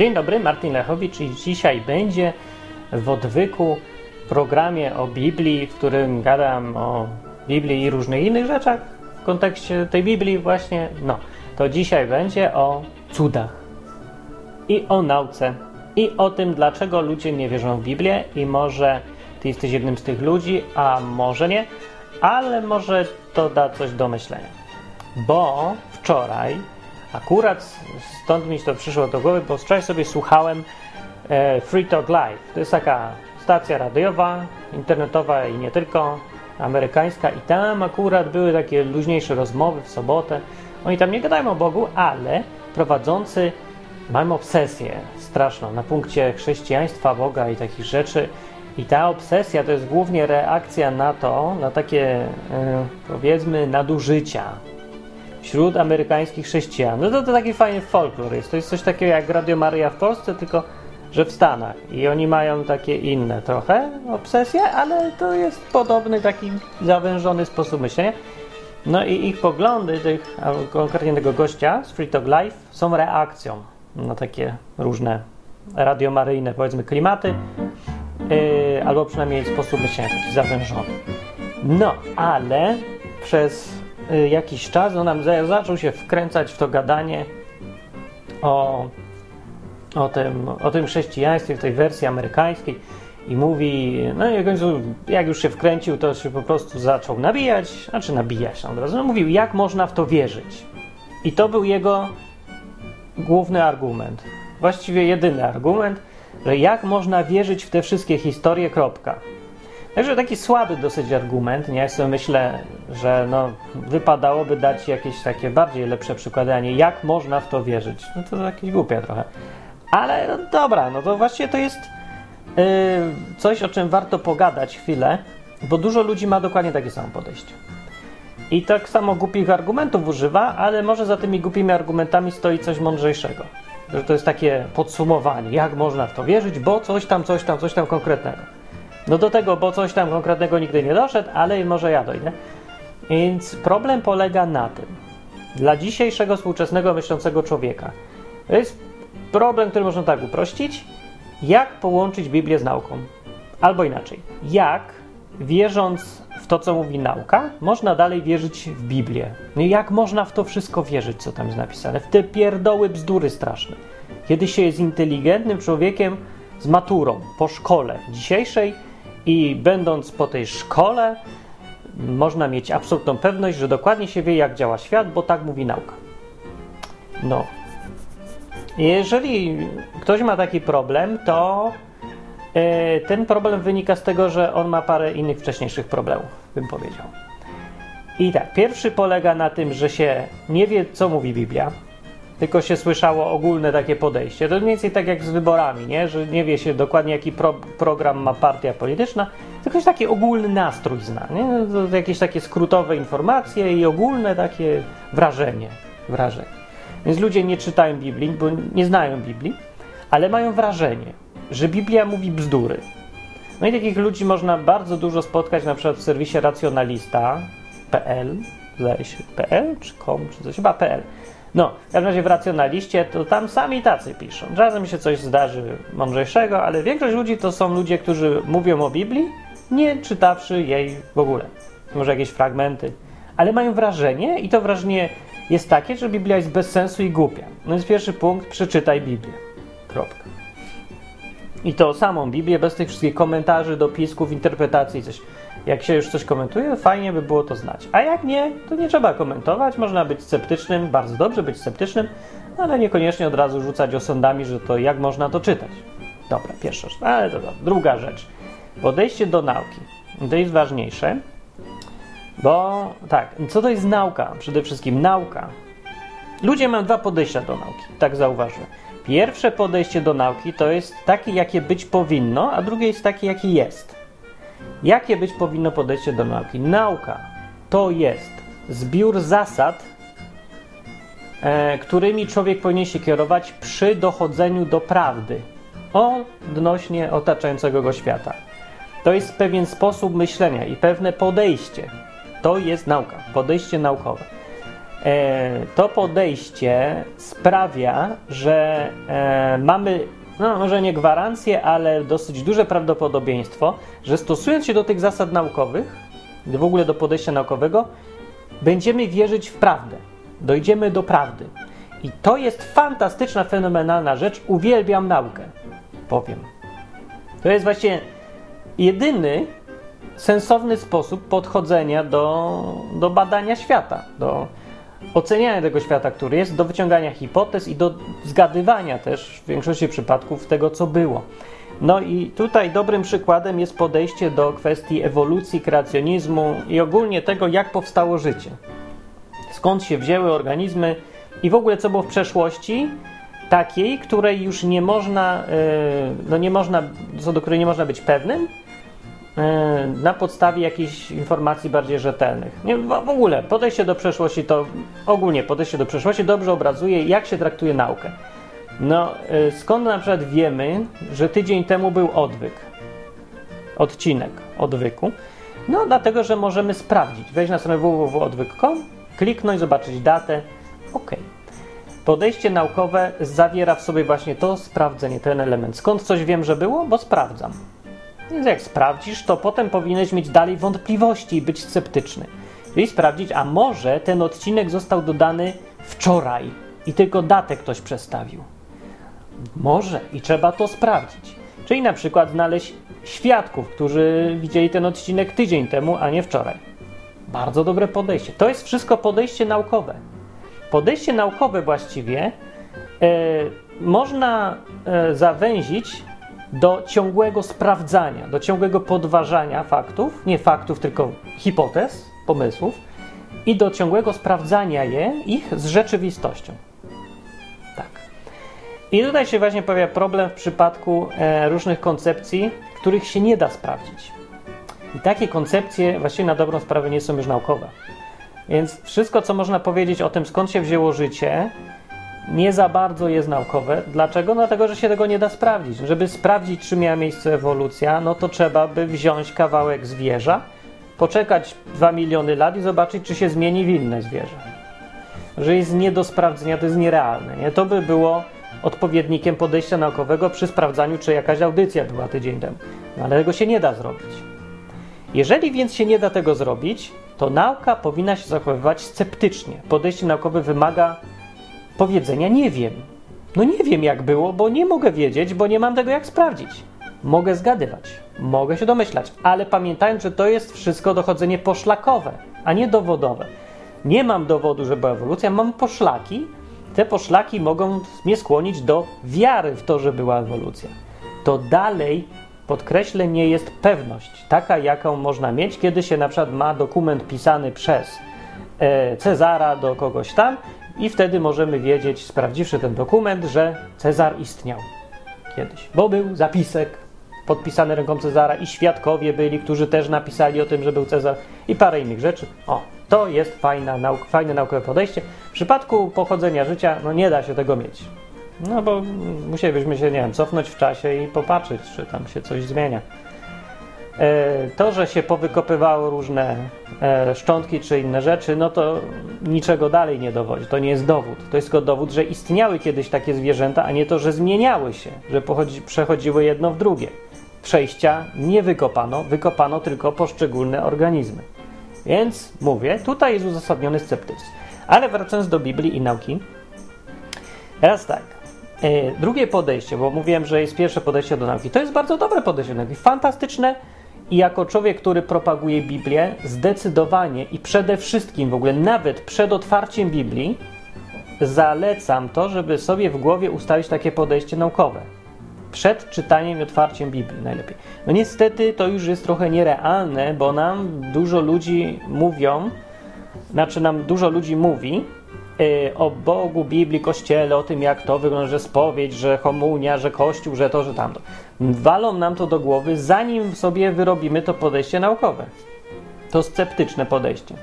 Dzień dobry, Martin Lechowicz i dzisiaj będzie w odwyku programie o Biblii, w którym gadam o Biblii i różnych innych rzeczach w kontekście tej Biblii właśnie, no, to dzisiaj będzie o cudach i o nauce i o tym, dlaczego ludzie nie wierzą w Biblię i może ty jesteś jednym z tych ludzi, a może nie, ale może to da coś do myślenia. Bo wczoraj Akurat stąd mi to przyszło do głowy, bo wczoraj sobie słuchałem e, Free Talk Live. To jest taka stacja radiowa, internetowa i nie tylko, amerykańska i tam akurat były takie luźniejsze rozmowy w sobotę. Oni tam nie gadają o Bogu, ale prowadzący mają obsesję straszną na punkcie chrześcijaństwa, Boga i takich rzeczy. I ta obsesja to jest głównie reakcja na to, na takie e, powiedzmy nadużycia wśród amerykańskich chrześcijan. No to, to taki fajny folklor jest. To jest coś takiego jak Radio Maria w Polsce, tylko że w Stanach. I oni mają takie inne trochę obsesje, ale to jest podobny taki zawężony sposób myślenia. No i ich poglądy, tych, konkretnie tego gościa z Free Talk Live, są reakcją na takie różne radiomaryjne, powiedzmy, klimaty, yy, albo przynajmniej sposób myślenia taki zawężony. No, ale przez jakiś czas on nam zaczął się wkręcać w to gadanie o, o, tym, o tym chrześcijaństwie w tej wersji amerykańskiej i mówi, no i końcu, jak już się wkręcił, to się po prostu zaczął nabijać, znaczy nabijać od razu. No, mówił, jak można w to wierzyć. I to był jego główny argument. Właściwie jedyny argument, że jak można wierzyć w te wszystkie historie, kropka. Także taki słaby dosyć argument. Nie? Ja sobie myślę, że no, wypadałoby dać jakieś takie bardziej lepsze przykładanie, jak można w to wierzyć. No to jakieś głupie trochę. Ale no, dobra, no to właściwie to jest yy, coś, o czym warto pogadać chwilę, bo dużo ludzi ma dokładnie takie samo podejście. I tak samo głupich argumentów używa, ale może za tymi głupimi argumentami stoi coś mądrzejszego. Że to jest takie podsumowanie, jak można w to wierzyć, bo coś tam, coś tam, coś tam konkretnego. No do tego, bo coś tam konkretnego nigdy nie doszedł, ale może ja dojdę. Więc problem polega na tym, dla dzisiejszego współczesnego myślącego człowieka, to jest problem, który można tak uprościć, jak połączyć Biblię z nauką. Albo inaczej, jak wierząc w to, co mówi nauka, można dalej wierzyć w Biblię. No jak można w to wszystko wierzyć, co tam jest napisane? W te pierdoły bzdury straszne. Kiedy się jest inteligentnym człowiekiem z maturą po szkole dzisiejszej, i będąc po tej szkole, można mieć absolutną pewność, że dokładnie się wie, jak działa świat, bo tak mówi nauka. No. Jeżeli ktoś ma taki problem, to yy, ten problem wynika z tego, że on ma parę innych wcześniejszych problemów, bym powiedział. I tak, pierwszy polega na tym, że się nie wie, co mówi Biblia, tylko się słyszało ogólne takie podejście. To mniej więcej tak jak z wyborami, nie? że nie wie się dokładnie, jaki pro, program ma partia polityczna, tylko się taki ogólny nastrój zna. Nie? To jakieś takie skrótowe informacje i ogólne takie wrażenie. wrażenie. Więc ludzie nie czytają Biblii, bo nie znają Biblii, ale mają wrażenie, że Biblia mówi bzdury. No i takich ludzi można bardzo dużo spotkać na przykład w serwisie racjonalista.pl, zdaje się, .pl czy com, czy coś, chyba .pl no, w każdym razie w racjonaliście to tam sami tacy piszą. Czasem się coś zdarzy mądrzejszego, ale większość ludzi to są ludzie, którzy mówią o Biblii, nie czytawszy jej w ogóle. Może jakieś fragmenty, ale mają wrażenie i to wrażenie jest takie, że Biblia jest bez sensu i głupia. No więc pierwszy punkt, przeczytaj Biblię. Kropka. I to samą Biblię, bez tych wszystkich komentarzy, dopisków, interpretacji, coś. Jak się już coś komentuje, fajnie by było to znać. A jak nie, to nie trzeba komentować. Można być sceptycznym, bardzo dobrze być sceptycznym, ale niekoniecznie od razu rzucać osądami, że to jak można to czytać. Dobra, pierwsza rzecz. Ale dobra. Druga rzecz. Podejście do nauki. To jest ważniejsze, bo tak, co to jest nauka? Przede wszystkim nauka. Ludzie mają dwa podejścia do nauki, tak zauważyłem. Pierwsze podejście do nauki to jest takie, jakie być powinno, a drugie jest takie, jakie jest. Jakie być powinno podejście do nauki? Nauka to jest zbiór zasad, e, którymi człowiek powinien się kierować przy dochodzeniu do prawdy odnośnie otaczającego go świata. To jest pewien sposób myślenia i pewne podejście. To jest nauka, podejście naukowe. E, to podejście sprawia, że e, mamy, no może nie gwarancję, ale dosyć duże prawdopodobieństwo, że stosując się do tych zasad naukowych, w ogóle do podejścia naukowego, będziemy wierzyć w prawdę. Dojdziemy do prawdy. I to jest fantastyczna, fenomenalna rzecz. Uwielbiam naukę. Powiem. To jest właśnie jedyny sensowny sposób podchodzenia do, do badania świata, do oceniania tego świata, który jest, do wyciągania hipotez i do zgadywania też w większości przypadków tego, co było. No i tutaj dobrym przykładem jest podejście do kwestii ewolucji, kreacjonizmu i ogólnie tego, jak powstało życie. Skąd się wzięły organizmy i w ogóle co było w przeszłości, takiej, której już nie można, e, no nie można, co do której nie można być pewnym, na podstawie jakichś informacji bardziej rzetelnych. Nie, w ogóle podejście do przeszłości to ogólnie podejście do przeszłości dobrze obrazuje, jak się traktuje naukę. No, e, skąd na przykład wiemy, że tydzień temu był odwyk? Odcinek odwyku. No, dlatego, że możemy sprawdzić. Wejść na stronę www.odwyk.com, kliknąć, zobaczyć datę. OK. Podejście naukowe zawiera w sobie właśnie to sprawdzenie, ten element. Skąd coś wiem, że było? Bo sprawdzam. Więc jak sprawdzisz, to potem powinieneś mieć dalej wątpliwości i być sceptyczny. Czyli sprawdzić, a może ten odcinek został dodany wczoraj i tylko datę ktoś przestawił. Może i trzeba to sprawdzić. Czyli na przykład znaleźć świadków, którzy widzieli ten odcinek tydzień temu, a nie wczoraj. Bardzo dobre podejście. To jest wszystko podejście naukowe. Podejście naukowe właściwie e, można e, zawęzić do ciągłego sprawdzania, do ciągłego podważania faktów, nie faktów, tylko hipotez, pomysłów i do ciągłego sprawdzania je, ich z rzeczywistością. Tak. I tutaj się właśnie pojawia problem w przypadku e, różnych koncepcji, których się nie da sprawdzić. I takie koncepcje właściwie na dobrą sprawę nie są już naukowe. Więc wszystko, co można powiedzieć o tym, skąd się wzięło życie, nie za bardzo jest naukowe. Dlaczego? Dlatego, że się tego nie da sprawdzić. Żeby sprawdzić, czy miała miejsce ewolucja, no to trzeba by wziąć kawałek zwierza, poczekać 2 miliony lat i zobaczyć, czy się zmieni w inne zwierzę. Że jest nie do sprawdzenia, to jest nierealne. Nie? To by było odpowiednikiem podejścia naukowego przy sprawdzaniu, czy jakaś audycja była tydzień temu. No, ale tego się nie da zrobić. Jeżeli więc się nie da tego zrobić, to nauka powinna się zachowywać sceptycznie. Podejście naukowe wymaga powiedzenia nie wiem. No nie wiem jak było, bo nie mogę wiedzieć, bo nie mam tego jak sprawdzić. Mogę zgadywać, mogę się domyślać, ale pamiętajmy, że to jest wszystko dochodzenie poszlakowe, a nie dowodowe. Nie mam dowodu, że była ewolucja, mam poszlaki. Te poszlaki mogą mnie skłonić do wiary w to, że była ewolucja. To dalej podkreślę, nie jest pewność, taka jaką można mieć, kiedy się na przykład ma dokument pisany przez e, Cezara do kogoś tam i wtedy możemy wiedzieć, sprawdziwszy ten dokument, że Cezar istniał kiedyś, bo był zapisek podpisany ręką Cezara i świadkowie byli, którzy też napisali o tym, że był Cezar i parę innych rzeczy. O, to jest fajna nauk fajne naukowe podejście. W przypadku pochodzenia życia, no nie da się tego mieć. No bo musielibyśmy się, nie wiem, cofnąć w czasie i popatrzeć, czy tam się coś zmienia. E, to, że się powykopywało różne e, szczątki czy inne rzeczy, no to niczego dalej nie dowodzi. To nie jest dowód. To jest tylko dowód, że istniały kiedyś takie zwierzęta, a nie to, że zmieniały się, że pochodzi, przechodziły jedno w drugie. Przejścia nie wykopano, wykopano tylko poszczególne organizmy. Więc mówię, tutaj jest uzasadniony sceptycyzm. Ale wracając do Biblii i nauki, teraz tak. E, drugie podejście, bo mówiłem, że jest pierwsze podejście do nauki, to jest bardzo dobre podejście do nauki, fantastyczne i jako człowiek, który propaguje Biblię, zdecydowanie i przede wszystkim w ogóle nawet przed otwarciem Biblii zalecam to, żeby sobie w głowie ustalić takie podejście naukowe. Przed czytaniem i otwarciem Biblii najlepiej. No niestety to już jest trochę nierealne, bo nam dużo ludzi mówią, znaczy nam dużo ludzi mówi, Y, o Bogu, Biblii, Kościele, o tym jak to wygląda, że spowiedź, że komunia, że Kościół, że to, że tamto. Walą nam to do głowy, zanim sobie wyrobimy to podejście naukowe. To sceptyczne podejście.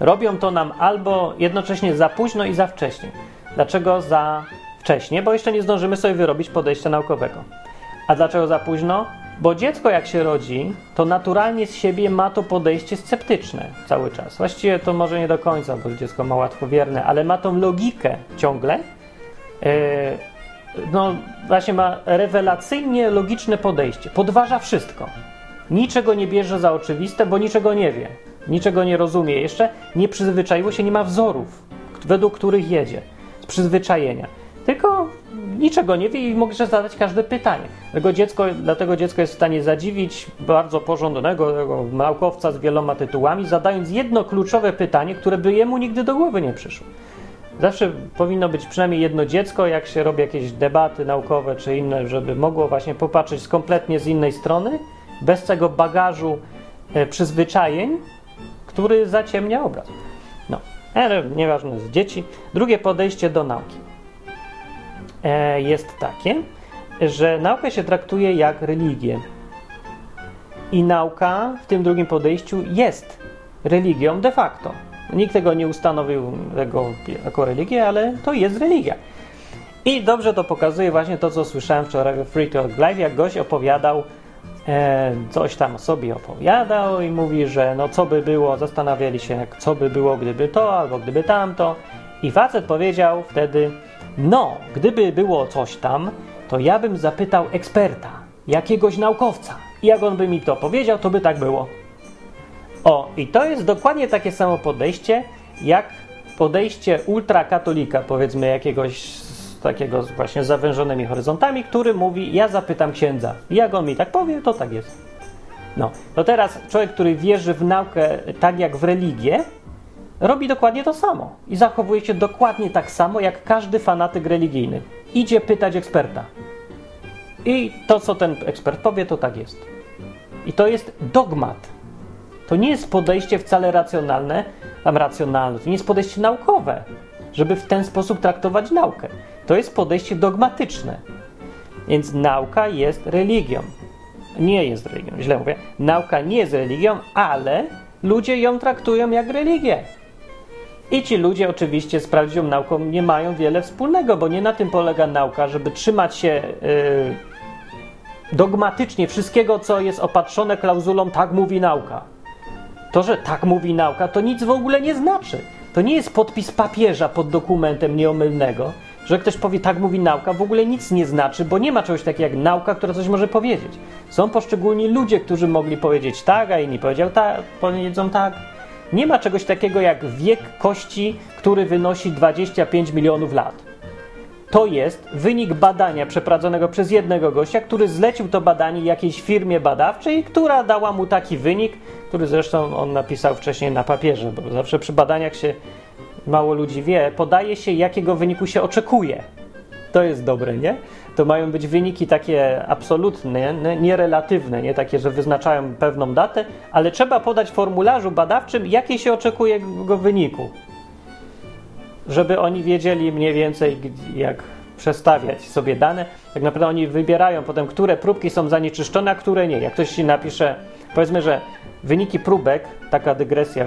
Robią to nam albo jednocześnie za późno i za wcześnie. Dlaczego za wcześnie? Bo jeszcze nie zdążymy sobie wyrobić podejścia naukowego. A dlaczego za późno? Bo dziecko jak się rodzi, to naturalnie z siebie ma to podejście sceptyczne cały czas. Właściwie to może nie do końca, bo dziecko ma łatwowierne, ale ma tą logikę ciągle. No właśnie ma rewelacyjnie logiczne podejście. Podważa wszystko. Niczego nie bierze za oczywiste, bo niczego nie wie. Niczego nie rozumie jeszcze. Nie przyzwyczaiło się, nie ma wzorów, według których jedzie. Z przyzwyczajenia. Tylko niczego nie wie i może zadać każde pytanie. Dlatego dziecko, dlatego dziecko jest w stanie zadziwić bardzo porządnego naukowca z wieloma tytułami, zadając jedno kluczowe pytanie, które by jemu nigdy do głowy nie przyszło. Zawsze powinno być przynajmniej jedno dziecko, jak się robi jakieś debaty naukowe czy inne, żeby mogło właśnie popatrzeć kompletnie z innej strony, bez tego bagażu e, przyzwyczajeń, który zaciemnia obraz. No, ale nieważne z dzieci. Drugie podejście do nauki e, jest takie, że naukę się traktuje jak religię. I nauka w tym drugim podejściu jest religią de facto. Nikt tego nie ustanowił tego jako religię, ale to jest religia. I dobrze to pokazuje właśnie to, co słyszałem wczoraj w Free Talk Live, jak gość opowiadał, e, coś tam sobie opowiadał i mówi, że no co by było, zastanawiali się, jak, co by było, gdyby to, albo gdyby tamto. I facet powiedział wtedy, no, gdyby było coś tam, to ja bym zapytał eksperta, jakiegoś naukowca. I jak on by mi to powiedział, to by tak było. O, i to jest dokładnie takie samo podejście, jak podejście ultrakatolika, powiedzmy, jakiegoś takiego właśnie zawężonymi horyzontami, który mówi: Ja zapytam księdza. Jak on mi tak powie, to tak jest. No, to teraz człowiek, który wierzy w naukę tak jak w religię, robi dokładnie to samo i zachowuje się dokładnie tak samo jak każdy fanatyk religijny. Idzie pytać eksperta. I to, co ten ekspert powie, to tak jest. I to jest dogmat. To nie jest podejście wcale racjonalne, tam racjonalne, to nie jest podejście naukowe, żeby w ten sposób traktować naukę. To jest podejście dogmatyczne. Więc nauka jest religią. Nie jest religią, źle mówię. Nauka nie jest religią, ale ludzie ją traktują jak religię. I ci ludzie oczywiście z prawdziwą nauką nie mają wiele wspólnego, bo nie na tym polega nauka, żeby trzymać się yy, dogmatycznie wszystkiego, co jest opatrzone klauzulą tak mówi nauka. To, że tak mówi nauka, to nic w ogóle nie znaczy. To nie jest podpis papieża pod dokumentem nieomylnego, że ktoś powie tak mówi nauka, w ogóle nic nie znaczy, bo nie ma czegoś takiego jak nauka, która coś może powiedzieć. Są poszczególni ludzie, którzy mogli powiedzieć tak, a inni powiedział tak, powiedzą tak. Nie ma czegoś takiego jak wiek kości, który wynosi 25 milionów lat. To jest wynik badania przeprowadzonego przez jednego gościa, który zlecił to badanie jakiejś firmie badawczej, która dała mu taki wynik, który zresztą on napisał wcześniej na papierze, bo zawsze przy badaniach się mało ludzi wie, podaje się, jakiego wyniku się oczekuje. To jest dobre, nie? To mają być wyniki takie absolutne, nie relatywne, nie takie, że wyznaczają pewną datę, ale trzeba podać w formularzu badawczym, jakie się oczekuje go wyniku żeby oni wiedzieli mniej więcej, jak przestawiać sobie dane. Tak naprawdę oni wybierają potem, które próbki są zanieczyszczone, a które nie. Jak ktoś ci napisze, powiedzmy, że wyniki próbek, taka dygresja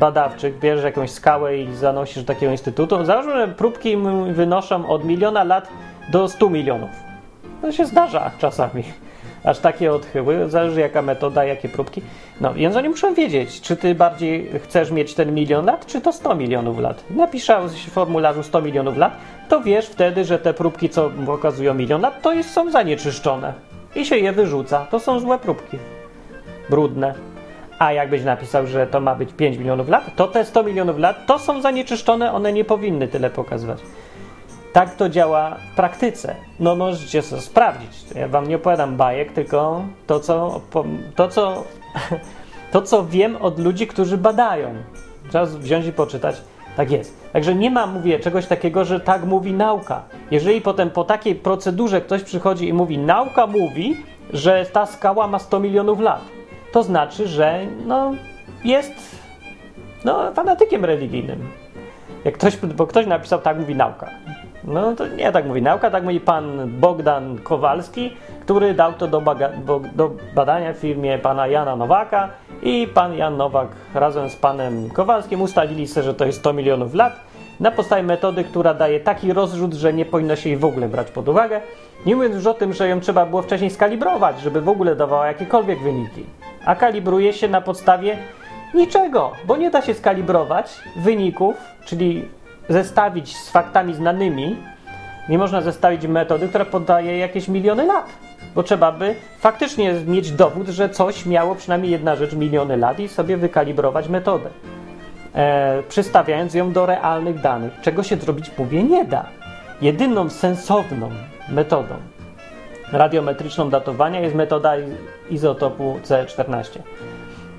badawczych, bierzesz jakąś skałę i zanosisz do takiego instytutu, załóżmy, że próbki wynoszą od miliona lat do 100 milionów. To się zdarza czasami aż takie odchyły, zależy jaka metoda, jakie próbki. No, więc oni muszą wiedzieć, czy ty bardziej chcesz mieć ten milion lat, czy to 100 milionów lat. Napiszesz w formularzu 100 milionów lat, to wiesz wtedy, że te próbki, co pokazują milion lat, to jest, są zanieczyszczone i się je wyrzuca. To są złe próbki, brudne. A jakbyś napisał, że to ma być 5 milionów lat, to te 100 milionów lat to są zanieczyszczone, one nie powinny tyle pokazywać. Tak to działa w praktyce. No możecie sobie sprawdzić. Ja wam nie opowiadam bajek, tylko to, co, to, co, to, co wiem od ludzi, którzy badają. Trzeba wziąć i poczytać. Tak jest. Także nie ma, mówię, czegoś takiego, że tak mówi nauka. Jeżeli potem po takiej procedurze ktoś przychodzi i mówi, nauka mówi, że ta skała ma 100 milionów lat, to znaczy, że no, jest no, fanatykiem religijnym. Jak ktoś, bo ktoś napisał, tak mówi nauka. No to nie tak mówi nauka, tak mówi pan Bogdan Kowalski, który dał to do, do, badania w firmie pana Jana Nowaka i pan Jan Nowak razem z panem Kowalskim ustalili sobie, że to jest 100 milionów lat. na podstawie metody, która daje taki rozrzut, że nie powinno się jej w ogóle brać pod uwagę. Nie mówiąc już o tym, że ją trzeba było wcześniej skalibrować, żeby w ogóle dawała jakiekolwiek wyniki. A kalibruje się na podstawie niczego, bo nie da się skalibrować wyników, czyli zestawić z faktami znanymi. Nie można zestawić metody, która podaje jakieś miliony lat bo trzeba by faktycznie mieć dowód, że coś miało przynajmniej jedna rzecz miliony lat i sobie wykalibrować metodę, e, przystawiając ją do realnych danych, czego się zrobić, mówię, nie da. Jedyną sensowną metodą radiometryczną datowania jest metoda izotopu C14,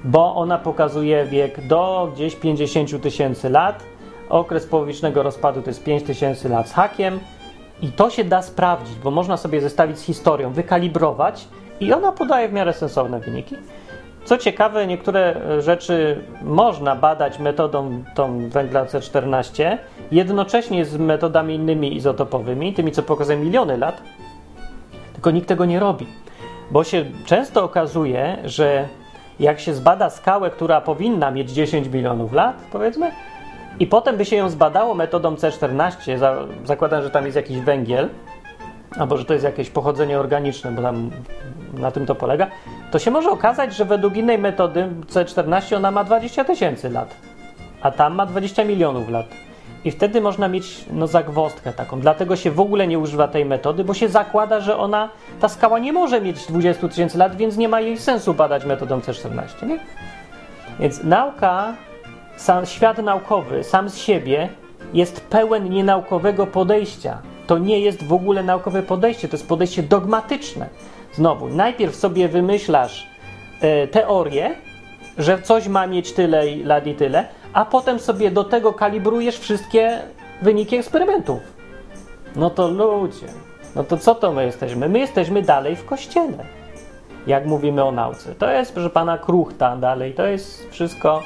bo ona pokazuje wiek do gdzieś 50 tysięcy lat, okres połowicznego rozpadu to jest 5 tysięcy lat z hakiem, i to się da sprawdzić, bo można sobie zestawić z historią, wykalibrować i ona podaje w miarę sensowne wyniki. Co ciekawe, niektóre rzeczy można badać metodą tą węgla C14, jednocześnie z metodami innymi izotopowymi, tymi co pokazują miliony lat, tylko nikt tego nie robi. Bo się często okazuje, że jak się zbada skałę, która powinna mieć 10 milionów lat, powiedzmy, i potem by się ją zbadało metodą C14, za, zakładam, że tam jest jakiś węgiel, albo że to jest jakieś pochodzenie organiczne, bo tam na tym to polega, to się może okazać, że według innej metody C14 ona ma 20 tysięcy lat, a tam ma 20 milionów lat. I wtedy można mieć no, zagwostkę taką. Dlatego się w ogóle nie używa tej metody, bo się zakłada, że ona, ta skała nie może mieć 20 tysięcy lat, więc nie ma jej sensu badać metodą C14. Nie? Więc nauka sam świat naukowy, sam z siebie, jest pełen nienaukowego podejścia. To nie jest w ogóle naukowe podejście, to jest podejście dogmatyczne. Znowu, najpierw sobie wymyślasz e, teorię, że coś ma mieć tyle lat i tyle, a potem sobie do tego kalibrujesz wszystkie wyniki eksperymentów. No to ludzie, no to co to my jesteśmy? My jesteśmy dalej w kościele, jak mówimy o nauce. To jest, proszę pana, kruchta dalej, to jest wszystko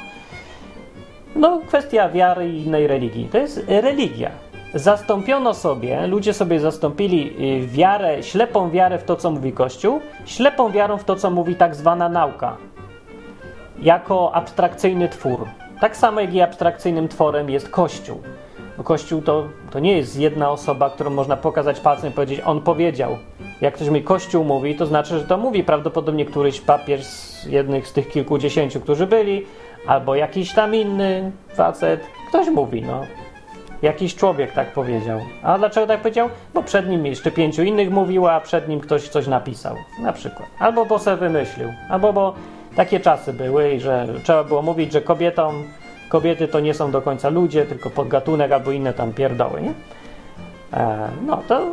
no, kwestia wiary i innej religii. To jest religia. Zastąpiono sobie, ludzie sobie zastąpili y, wiarę, ślepą wiarę w to, co mówi Kościół, ślepą wiarą w to, co mówi tak zwana nauka, jako abstrakcyjny twór. Tak samo jak i abstrakcyjnym tworem jest Kościół. Kościół to, to nie jest jedna osoba, którą można pokazać palcem i powiedzieć, on powiedział. Jak ktoś mi Kościół mówi, to znaczy, że to mówi prawdopodobnie któryś papież z jednych z tych kilkudziesięciu, którzy byli, albo jakiś tam inny facet. Ktoś mówi, no. Jakiś człowiek tak powiedział. A dlaczego tak powiedział? Bo przed nim jeszcze pięciu innych mówiło, a przed nim ktoś coś napisał. Na przykład. Albo bo se wymyślił. Albo bo takie czasy były i że trzeba było mówić, że kobietom, kobiety to nie są do końca ludzie, tylko podgatunek albo inne tam pierdoły, nie? E, no to,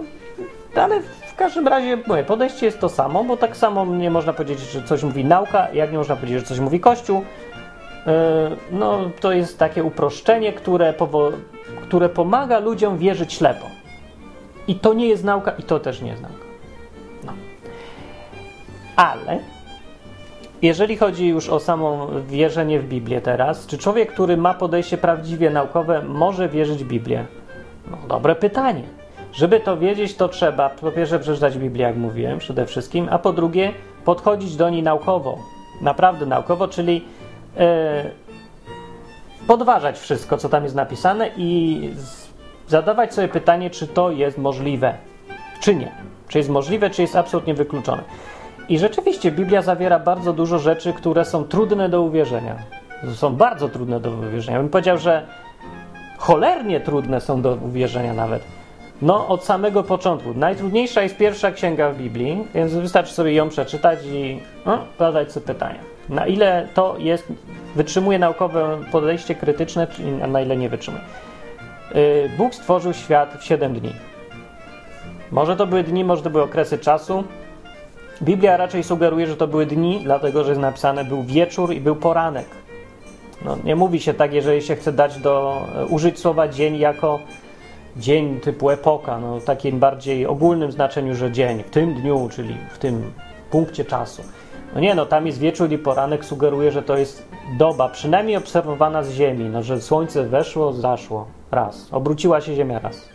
ale w każdym razie moje podejście jest to samo, bo tak samo nie można powiedzieć, że coś mówi nauka, jak nie można powiedzieć, że coś mówi Kościół, no, to jest takie uproszczenie, które, które pomaga ludziom wierzyć ślepo. I to nie jest nauka, i to też nie jest nauka. No. Ale jeżeli chodzi już o samo wierzenie w Biblię teraz, czy człowiek, który ma podejście prawdziwie naukowe, może wierzyć w Biblię? No, dobre pytanie. Żeby to wiedzieć, to trzeba po pierwsze przeczytać Biblię, jak mówiłem, przede wszystkim, a po drugie podchodzić do niej naukowo. Naprawdę naukowo, czyli E, podważać wszystko, co tam jest napisane i zadawać sobie pytanie, czy to jest możliwe, czy nie. Czy jest możliwe, czy jest absolutnie wykluczone. I rzeczywiście Biblia zawiera bardzo dużo rzeczy, które są trudne do uwierzenia. Są bardzo trudne do uwierzenia. Bym powiedział, że cholernie trudne są do uwierzenia nawet. No, od samego początku. Najtrudniejsza jest pierwsza księga w Biblii, więc wystarczy sobie ją przeczytać i no, zadać sobie pytania. Na ile to jest, wytrzymuje naukowe podejście krytyczne, a na ile nie wytrzymuje. Y, Bóg stworzył świat w 7 dni. Może to były dni, może to były okresy czasu. Biblia raczej sugeruje, że to były dni, dlatego że jest napisane był wieczór i był poranek. No, nie mówi się tak, jeżeli się chce dać do użyć słowa dzień jako dzień typu epoka, no, takim bardziej ogólnym znaczeniu, że dzień w tym dniu, czyli w tym punkcie czasu. No nie, no tam jest wieczór i poranek, sugeruje, że to jest doba, przynajmniej obserwowana z Ziemi, no że słońce weszło, zaszło, raz, obróciła się Ziemia raz.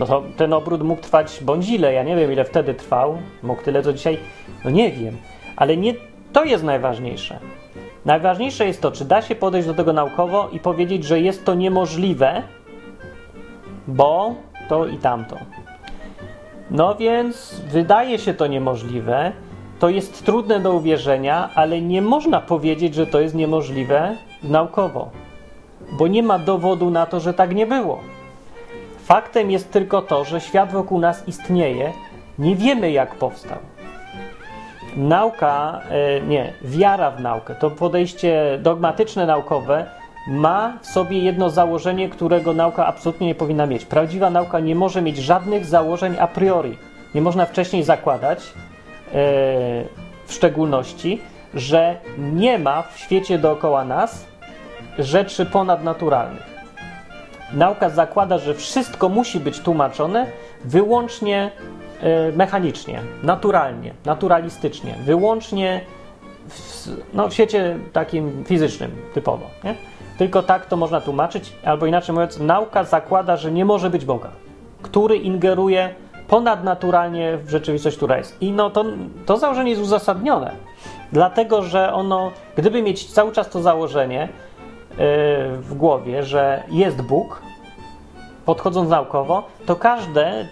No to ten obrót mógł trwać bądź ile, ja nie wiem ile wtedy trwał, mógł tyle co dzisiaj, no nie wiem, ale nie to jest najważniejsze. Najważniejsze jest to, czy da się podejść do tego naukowo i powiedzieć, że jest to niemożliwe, bo to i tamto. No więc wydaje się to niemożliwe, to jest trudne do uwierzenia, ale nie można powiedzieć, że to jest niemożliwe naukowo, bo nie ma dowodu na to, że tak nie było. Faktem jest tylko to, że świat wokół nas istnieje, nie wiemy jak powstał. Nauka, e, nie, wiara w naukę, to podejście dogmatyczne naukowe ma w sobie jedno założenie, którego nauka absolutnie nie powinna mieć. Prawdziwa nauka nie może mieć żadnych założeń a priori. Nie można wcześniej zakładać, w szczególności, że nie ma w świecie dookoła nas rzeczy ponadnaturalnych. Nauka zakłada, że wszystko musi być tłumaczone wyłącznie e, mechanicznie, naturalnie, naturalistycznie, wyłącznie w, no, w świecie takim fizycznym typowo. Nie? Tylko tak to można tłumaczyć, albo inaczej mówiąc, nauka zakłada, że nie może być Boga, który ingeruje ponadnaturalnie w rzeczywistość, która jest. I no to, to założenie jest uzasadnione, dlatego że ono, gdyby mieć cały czas to założenie yy, w głowie, że jest Bóg, podchodząc naukowo, to każde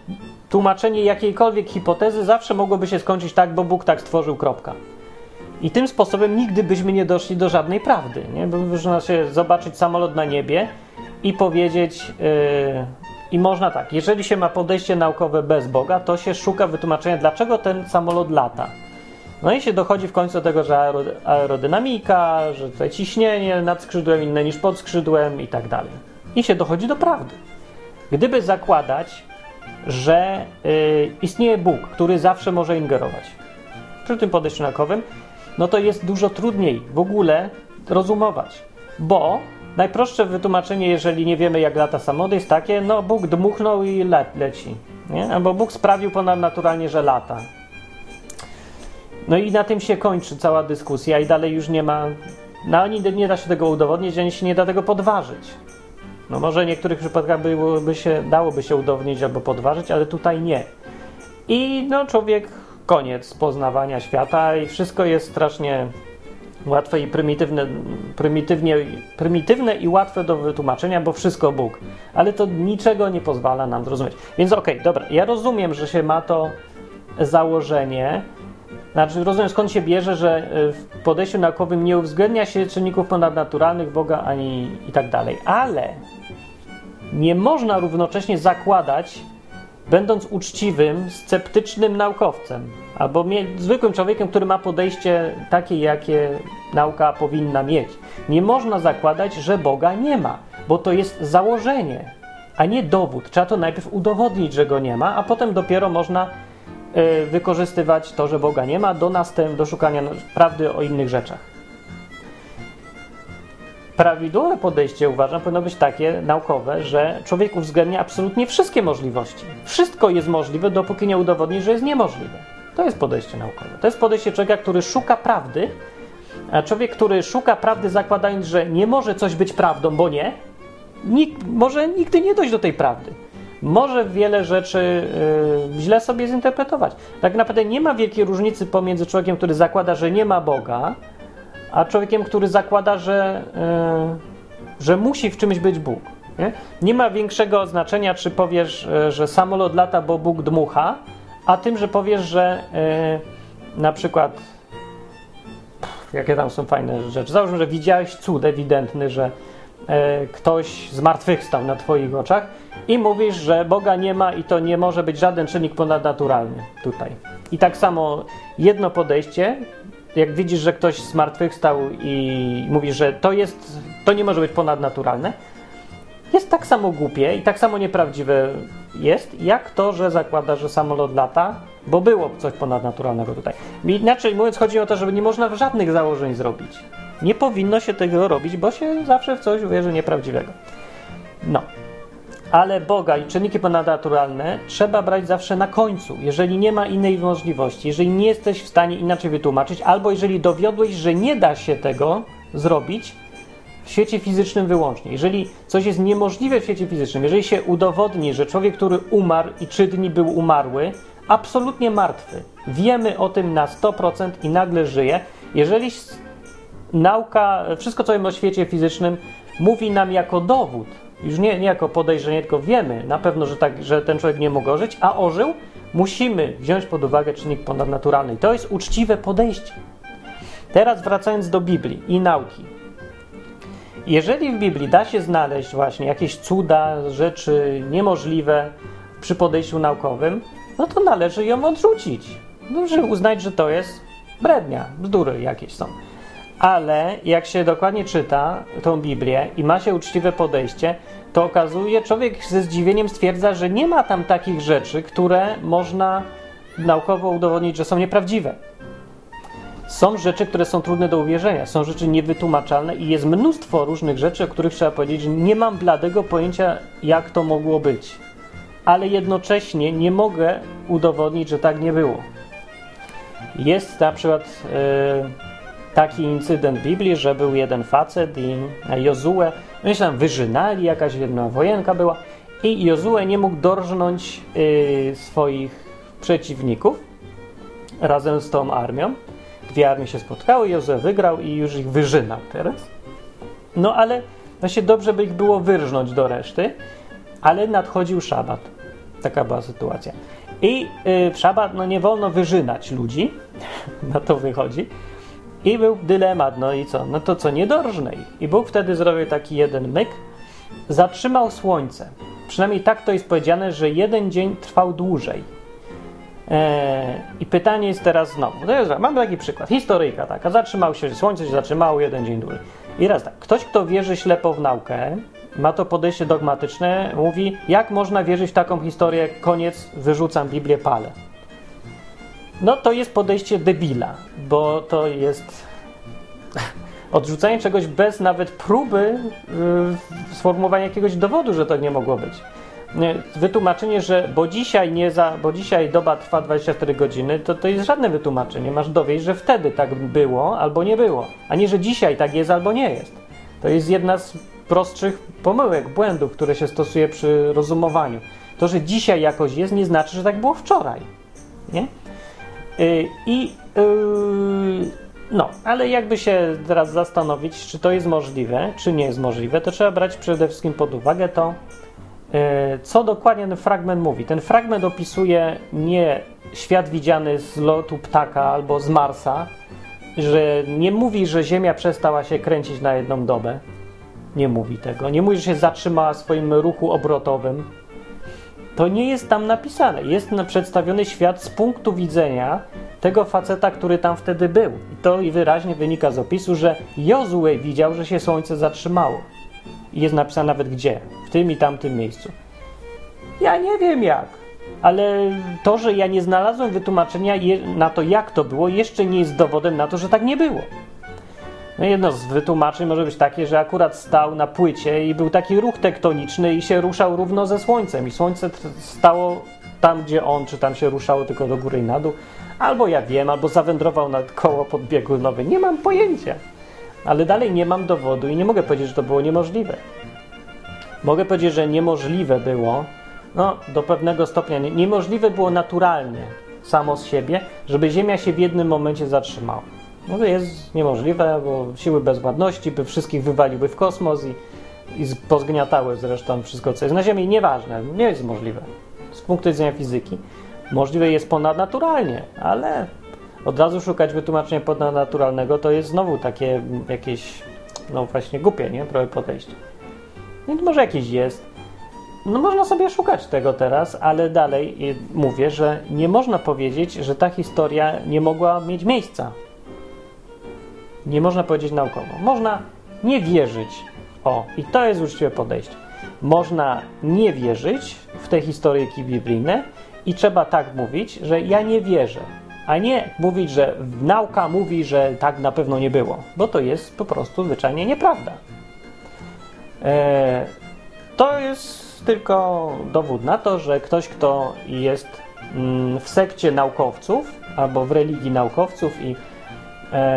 tłumaczenie jakiejkolwiek hipotezy zawsze mogłoby się skończyć tak, bo Bóg tak stworzył, kropka. I tym sposobem nigdy byśmy nie doszli do żadnej prawdy. Nie? Bo można się zobaczyć samolot na niebie i powiedzieć, yy, i można tak, jeżeli się ma podejście naukowe bez Boga, to się szuka wytłumaczenia, dlaczego ten samolot lata. No i się dochodzi w końcu do tego, że aerodynamika, że tutaj ciśnienie nad skrzydłem inne niż pod skrzydłem i tak dalej. I się dochodzi do prawdy. Gdyby zakładać, że yy, istnieje Bóg, który zawsze może ingerować przy tym podejściu naukowym, no to jest dużo trudniej w ogóle rozumować, bo najprostsze wytłumaczenie, jeżeli nie wiemy jak lata samolot, jest takie, no Bóg dmuchnął i le leci, nie? albo Bóg sprawił ponadnaturalnie, że lata. No i na tym się kończy cała dyskusja i dalej już nie ma, no ani nie da się tego udowodnić, ani się nie da tego podważyć. No może w niektórych przypadkach byłoby się, dałoby się udowodnić albo podważyć, ale tutaj nie. I no człowiek koniec poznawania świata i wszystko jest strasznie łatwe i prymitywne, prymitywnie, prymitywne i łatwe do wytłumaczenia, bo wszystko Bóg. Ale to niczego nie pozwala nam zrozumieć. Więc okej, okay, dobra, ja rozumiem, że się ma to założenie, znaczy rozumiem skąd się bierze, że w podejściu naukowym nie uwzględnia się czynników ponadnaturalnych, Boga ani i tak dalej. Ale nie można równocześnie zakładać, będąc uczciwym, sceptycznym naukowcem, albo zwykłym człowiekiem, który ma podejście takie, jakie nauka powinna mieć. Nie można zakładać, że Boga nie ma, bo to jest założenie, a nie dowód. Trzeba to najpierw udowodnić, że go nie ma, a potem dopiero można y, wykorzystywać to, że Boga nie ma, do następ, do szukania prawdy o innych rzeczach. Prawidłowe podejście, uważam, powinno być takie naukowe, że człowiek uwzględnia absolutnie wszystkie możliwości. Wszystko jest możliwe, dopóki nie udowodni, że jest niemożliwe. To jest podejście naukowe. To jest podejście człowieka, który szuka prawdy, a człowiek, który szuka prawdy, zakładając, że nie może coś być prawdą, bo nie, nikt, może nigdy nie dojść do tej prawdy. Może wiele rzeczy yy, źle sobie zinterpretować. Tak naprawdę nie ma wielkiej różnicy pomiędzy człowiekiem, który zakłada, że nie ma Boga, a człowiekiem, który zakłada, że, yy, że musi w czymś być Bóg. Nie? nie ma większego znaczenia, czy powiesz, yy, że samolot lata, bo Bóg dmucha, a tym, że powiesz, że yy, na przykład jakie tam są fajne rzeczy. Załóżmy, że widziałeś cud ewidentny, że ktoś zmartwychwstał na twoich oczach i mówisz, że Boga nie ma i to nie może być żaden czynnik ponadnaturalny tutaj. I tak samo jedno podejście jak widzisz, że ktoś zmartwychwstał i mówisz, że to jest, to nie może być ponadnaturalne, jest tak samo głupie i tak samo nieprawdziwe jest, jak to, że zakłada, że samolot lata, bo było coś ponadnaturalnego tutaj. Inaczej mówiąc, chodzi o to, żeby nie można żadnych założeń zrobić. Nie powinno się tego robić, bo się zawsze w coś uwierzy nieprawdziwego. No ale Boga i czynniki ponadnaturalne trzeba brać zawsze na końcu, jeżeli nie ma innej możliwości, jeżeli nie jesteś w stanie inaczej wytłumaczyć, albo jeżeli dowiodłeś, że nie da się tego zrobić w świecie fizycznym wyłącznie. Jeżeli coś jest niemożliwe w świecie fizycznym, jeżeli się udowodni, że człowiek, który umarł i trzy dni był umarły, absolutnie martwy, wiemy o tym na 100% i nagle żyje, jeżeli nauka, wszystko co wiemy o świecie fizycznym mówi nam jako dowód, już nie, nie jako podejrzenie, tylko wiemy na pewno, że, tak, że ten człowiek nie mógł żyć, a ożył, musimy wziąć pod uwagę czynnik ponadnaturalny. To jest uczciwe podejście. Teraz wracając do Biblii i nauki. Jeżeli w Biblii da się znaleźć właśnie jakieś cuda, rzeczy niemożliwe przy podejściu naukowym, no to należy ją odrzucić. Należy uznać, że to jest brednia, bzdury jakieś są. Ale jak się dokładnie czyta tą Biblię i ma się uczciwe podejście, to okazuje, człowiek ze zdziwieniem stwierdza, że nie ma tam takich rzeczy, które można naukowo udowodnić, że są nieprawdziwe. Są rzeczy, które są trudne do uwierzenia, są rzeczy niewytłumaczalne i jest mnóstwo różnych rzeczy, o których trzeba powiedzieć, że nie mam bladego pojęcia, jak to mogło być. Ale jednocześnie nie mogę udowodnić, że tak nie było. Jest na przykład e, taki incydent w Biblii, że był jeden facet i Jozue, tam wyżynali, jakaś jedna wojenka była i Jozue nie mógł dorżnąć e, swoich przeciwników razem z tą armią. Dwie armie się spotkały, Jozue wygrał i już ich wyżynał teraz. No ale właśnie dobrze by ich było wyrżnąć do reszty, ale nadchodził szabat. Taka była sytuacja. I y, w szabat no, nie wolno wyżynać ludzi, na to wychodzi. I był dylemat, no i co? No to co, nie dorżnę ich. I Bóg wtedy zrobił taki jeden myk, zatrzymał słońce. Przynajmniej tak to jest powiedziane, że jeden dzień trwał dłużej. Eee, I pytanie jest teraz znowu. To jest, mam taki przykład. Historyjka taka. Zatrzymał się, słońce się zatrzymało jeden dzień dłużej. I raz tak. Ktoś, kto wierzy ślepo w naukę, ma to podejście dogmatyczne, mówi, jak można wierzyć w taką historię, koniec, wyrzucam Biblię, palę. No to jest podejście debila, bo to jest odrzucanie czegoś bez nawet próby yy, sformułowania jakiegoś dowodu, że to nie mogło być. Wytłumaczenie, że bo dzisiaj, nie za, bo dzisiaj doba trwa 24 godziny, to to jest żadne wytłumaczenie. Masz dowieść, że wtedy tak było albo nie było, a nie, że dzisiaj tak jest albo nie jest. To jest jedna z prostszych pomyłek, błędów, które się stosuje przy rozumowaniu. To, że dzisiaj jakoś jest, nie znaczy, że tak było wczoraj. Nie? Y, I yy, no, ale jakby się teraz zastanowić, czy to jest możliwe, czy nie jest możliwe, to trzeba brać przede wszystkim pod uwagę to, yy, co dokładnie ten fragment mówi. Ten fragment opisuje nie świat widziany z lotu ptaka albo z Marsa, że nie mówi, że Ziemia przestała się kręcić na jedną dobę, nie mówi tego. Nie mówi, że się zatrzymała w swoim ruchu obrotowym. To nie jest tam napisane. Jest przedstawiony świat z punktu widzenia tego faceta, który tam wtedy był. I to wyraźnie wynika z opisu, że Jozue widział, że się słońce zatrzymało. I jest napisane nawet gdzie. W tym i tamtym miejscu. Ja nie wiem jak. Ale to, że ja nie znalazłem wytłumaczenia na to, jak to było, jeszcze nie jest dowodem na to, że tak nie było. No jedno z wytłumaczeń może być takie, że akurat stał na płycie i był taki ruch tektoniczny i się ruszał równo ze Słońcem i Słońce stało tam, gdzie on, czy tam się ruszało tylko do góry i na dół. Albo ja wiem, albo zawędrował na koło podbiegunowe. Nie mam pojęcia. Ale dalej nie mam dowodu i nie mogę powiedzieć, że to było niemożliwe. Mogę powiedzieć, że niemożliwe było, no do pewnego stopnia, niemożliwe było naturalnie, samo z siebie, żeby Ziemia się w jednym momencie zatrzymała. No to jest niemożliwe, bo siły bezwładności by wszystkich wywaliły w kosmos i, i pozgniatały zresztą wszystko, co jest na Ziemi. Nieważne, nie jest możliwe. Z punktu widzenia fizyki możliwe jest ponadnaturalnie, ale od razu szukać wytłumaczenia ponadnaturalnego to jest znowu takie jakieś, no właśnie głupie, nie? Podejście. No może jakieś jest. No można sobie szukać tego teraz, ale dalej mówię, że nie można powiedzieć, że ta historia nie mogła mieć miejsca nie można powiedzieć naukowo. Można nie wierzyć. O, i to jest uczciwe podejście. Można nie wierzyć w te historyjki biblijne i trzeba tak mówić, że ja nie wierzę, a nie mówić, że nauka mówi, że tak na pewno nie było, bo to jest po prostu zwyczajnie nieprawda. E, to jest tylko dowód na to, że ktoś, kto jest mm, w sekcie naukowców albo w religii naukowców i